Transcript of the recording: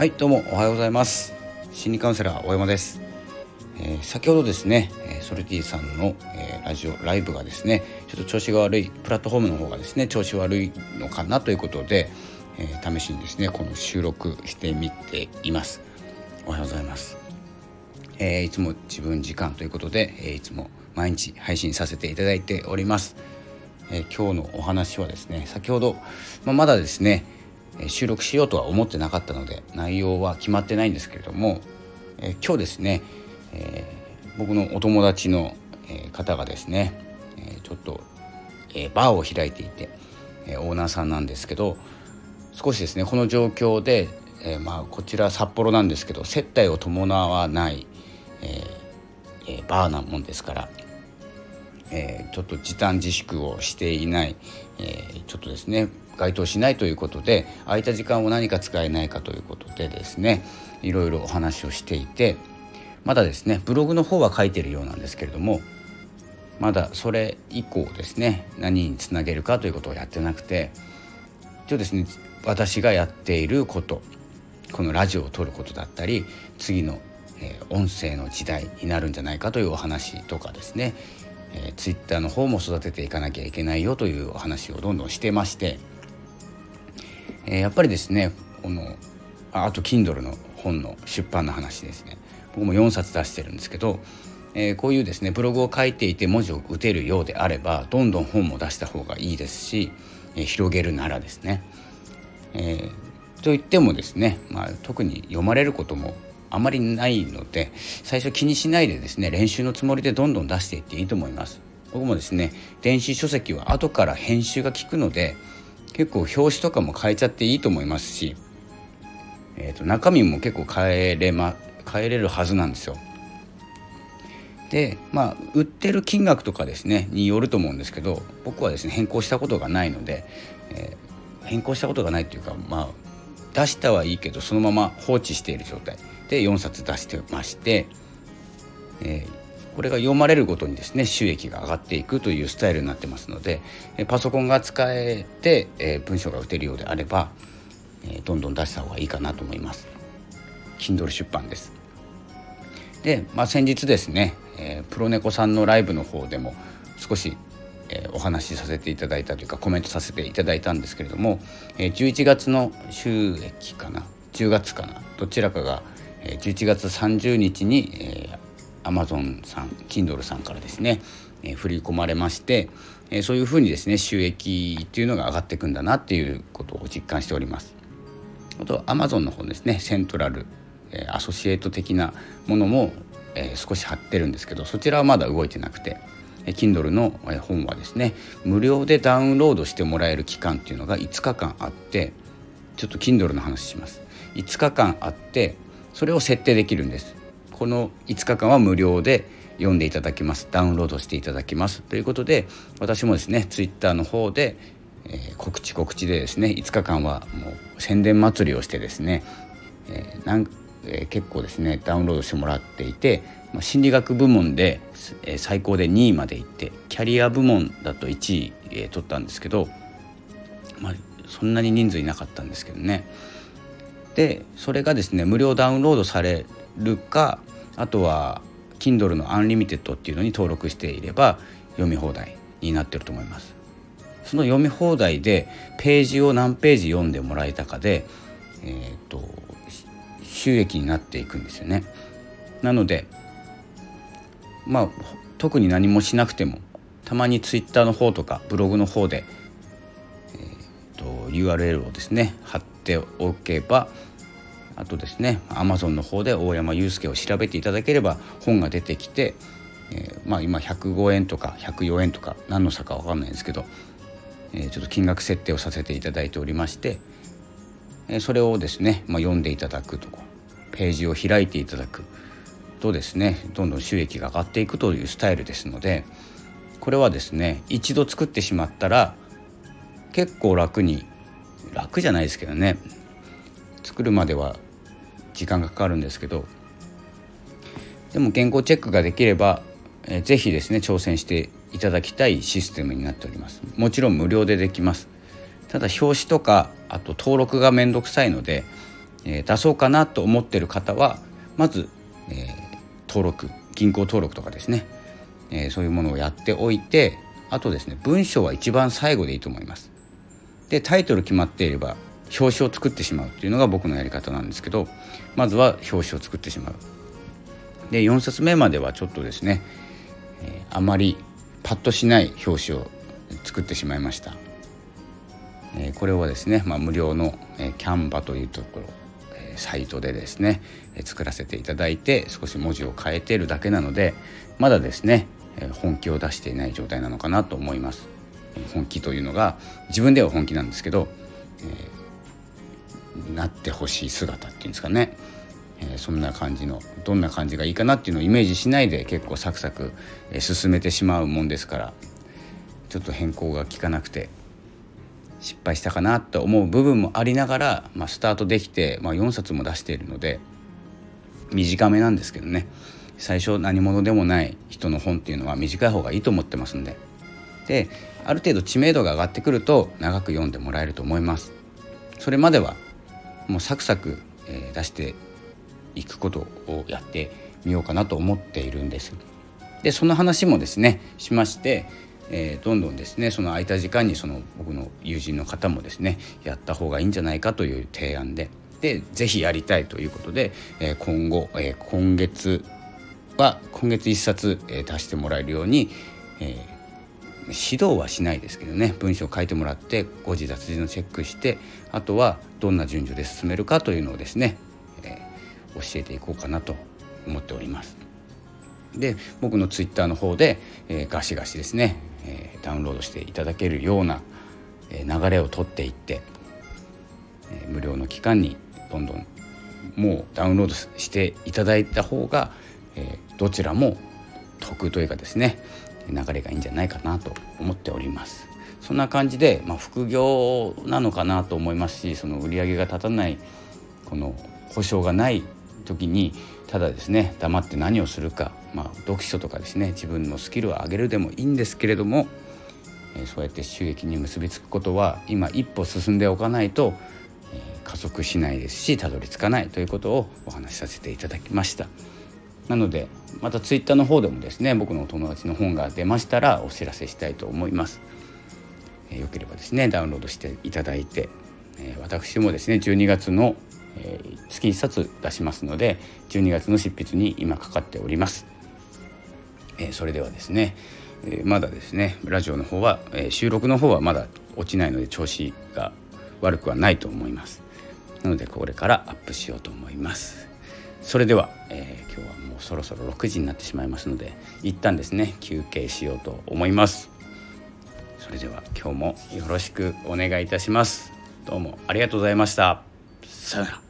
はいどうもおはようございます。心理カウンセラー大山です、えー、先ほどですねソルティさんの、えー、ラジオライブがですねちょっと調子が悪いプラットフォームの方がですね調子悪いのかなということで、えー、試しにですねこの収録してみています。おはようございます、え、いつも自分時間ということで、え、いつも毎日配信させていただいております、え今日のお話はですね先ほど、まあ、まだですね収録しようとは思ってなかったので内容は決まってないんですけれども、え今日ですね、えー、僕のお友達の、方がですね、えちょっと、えバーを開いていて、えオーナーさんなんですけど少しですねこの状況で、えまあ、こちら札幌なんですけど接待を伴わない、えー、バーなもんですから、え、ちょっと時短自粛をしていない、え、ちょっとですね該当しないということで空いた時間を何か使えないかということでですねいろいろお話をしていてまだですねブログの方は書いてるようなんですけれどもまだそれ以降ですね何につなげるかということをやってなくて一応ですね私がやっていることこのラジオを撮ることだったり次の、えー、音声の時代になるんじゃないかというお話とかですね、えー、ツイッターの方も育てていかなきゃいけないよというお話をどんどんしてましてえー、やっぱりですねこのあと Kindle の本の出版の話ですね僕も4冊出してるんですけど、えー、こういうですねブログを書いていて文字を打てるようであればどんどん本も出した方がいいですし、えー、広げるならですね。えー、といってもですね、まあ、特に読まれることもあまりないので最初気にしないでですね練習のつもりでどんどん出していっていいと思います。僕もですね電子書籍は後から編集が効くので結構表紙とかも変えちゃっていいと思いますし、えー、と中身も結構変えれま変えれるはずなんですよ。でまあ売ってる金額とかですねによると思うんですけど僕はですね変更したことがないので、えー、変更したことがないっていうかまあ出したはいいけどそのまま放置している状態で4冊出してまして、えー、これが読まれるごとにですね収益が上がっていくというスタイルになってますのでパソコンが使えて、え文章が打てるようであれば、えどんどん出した方がいいかなと思います。Kindle 出版です。で、まあ、先日ですね、えプロネコさんのライブの方でも少しえお話しさせていただいたというかコメントさせていただいたんですけれども、え11月の収益かな？10月かな？どちらかが、え11月30日に、えアマゾンさん Kindle さんからですね、えー、振り込まれまして、えー、そういうふうにですね収益っていうのが上がっていくんだなっていうことを実感しております。あとアマゾンの方ですねセントラル、えー、アソシエイト的なものも、えー、少し貼ってるんですけどそちらはまだ動いてなくて。Kindle の本はですね無料でダウンロードしてもらえる期間っていうのが5日間あってちょっと Kindle の話します5日間あってそれを設定できるんですこの5日間は無料で読んでいただきます。ダウンロードしていただきます。ということで私もですねツイッターの方で、えー、告知告知でですね5日間はもう宣伝祭りをしてですね、えーなんえー、結構ですねダウンロードしてもらっていて、ま、心理学部門で、えー、最高で2位まで行ってキャリア部門だと1位、えー、取ったんですけど、まあ、そんなに人数いなかったんですけどね。でそれがですね無料ダウンロードされるかあとは Kindle の Unlimited っていうのに登録していれば読み放題になってると思います。その読み放題でページを何ページ読んでもらえたかで、えーと、収益になっていくんですよね。なのでまあ特に何もしなくてもたまにツイッターの方とかブログの方で、えーと URL をですね貼っておけばあとですね Amazon の方で大山祐介を調べていただければ本が出てきて、えー、まあ、今105円とか104円とか何の差か分かんないんですけど、えー、ちょっと金額設定をさせていただいておりまして、え、それをですね、まあ、読んでいただくとかページを開いていただくとですねどんどん収益が上がっていくというスタイルですのでこれはですね一度作ってしまったら結構楽に楽じゃないですけどね作るまでは時間がかかるんですけどでも健康チェックができれば、えー、ぜひですね挑戦していただきたいシステムになっておりますもちろん無料でできますただ表紙とかあと登録がめんどくさいので、えー、出そうかなと思ってる方はまず、えー、登録銀行登録とかですね、えー、そういうものをやっておいてあとですね文章は一番最後でいいと思います。でタイトル決まっていれば表紙を作ってしまうっていうのが僕のやり方なんですけどまずは表紙を作ってしまう。で4冊目まではちょっとですね、えー、あまりパッとしない表紙を作ってしまいました。えー、これはですね、まあ、無料の、え、キャンバというところ、サイトでですね、作らせていただいて少し文字を変えているだけなのでまだですね、本気を出していない状態なのかなと思います。本気というのが自分では本気なんですけど、なってほしい姿っていうんですかね、えー、そんな感じのどんな感じがいいかなっていうのをイメージしないで結構サクサク、えー、進めてしまうもんですからちょっと変更が効かなくて失敗したかなと思う部分もありながら、まあ、スタートできて、まあ、4冊も出しているので短めなんですけどね。最初何者でもない人の本っていうのは短い方がいいと思ってますんで。である程度知名度が上がってくると長く読んでもらえると思います。それまではもうサクサク、え出していくことをやってみようかなと思っているんです。でその話もですねしましてえー、どんどんですねその空いた時間にその僕の友人の方もですねやった方がいいんじゃないかという提案ででぜひやりたいということで、えー、今後、えー、今月は今月1冊、えー、出してもらえるように、えー、指導はしないですけどね文章を書いてもらって誤字脱字のチェックしてあとはどんな順序で進めるかというのをですね、えー、教えていこうかなと思っております。で僕のツイッターの方で、えー、ガシガシですねえダウンロードしていただけるような、え流れを取っていって、え無料の期間にどんどんもうダウンロードしていただいた方が、えどちらも得というかですね流れがいいんじゃないかなと思っております。そんな感じで、まあ、副業なのかなと思いますしその売り上げが立たないこの保証がない時にただですね黙って何をするか、まあ、読書とかですね自分のスキルを上げるでもいいんですけれども、え、そうやって収益に結びつくことは今一歩進んでおかないと、え、加速しないですしたどり着かないということをお話しさせていただきました。なのでまたツイッターの方でもですね僕のお友達の本が出ましたらお知らせしたいと思います。えー、よければですねダウンロードしていただいて、え私もですね12月のえー、月1冊出しますので12月の執筆に今かかっております、えー、それではですね、えー、まだですねラジオの方は、え収録の方はまだ落ちないので調子が悪くはないと思います。なのでこれからアップしようと思います。それでは、え今日はもうそろそろ6時になってしまいますので一旦ですね休憩しようと思います。それでは今日もよろしくお願いいたします。どうもありがとうございました。さよなら。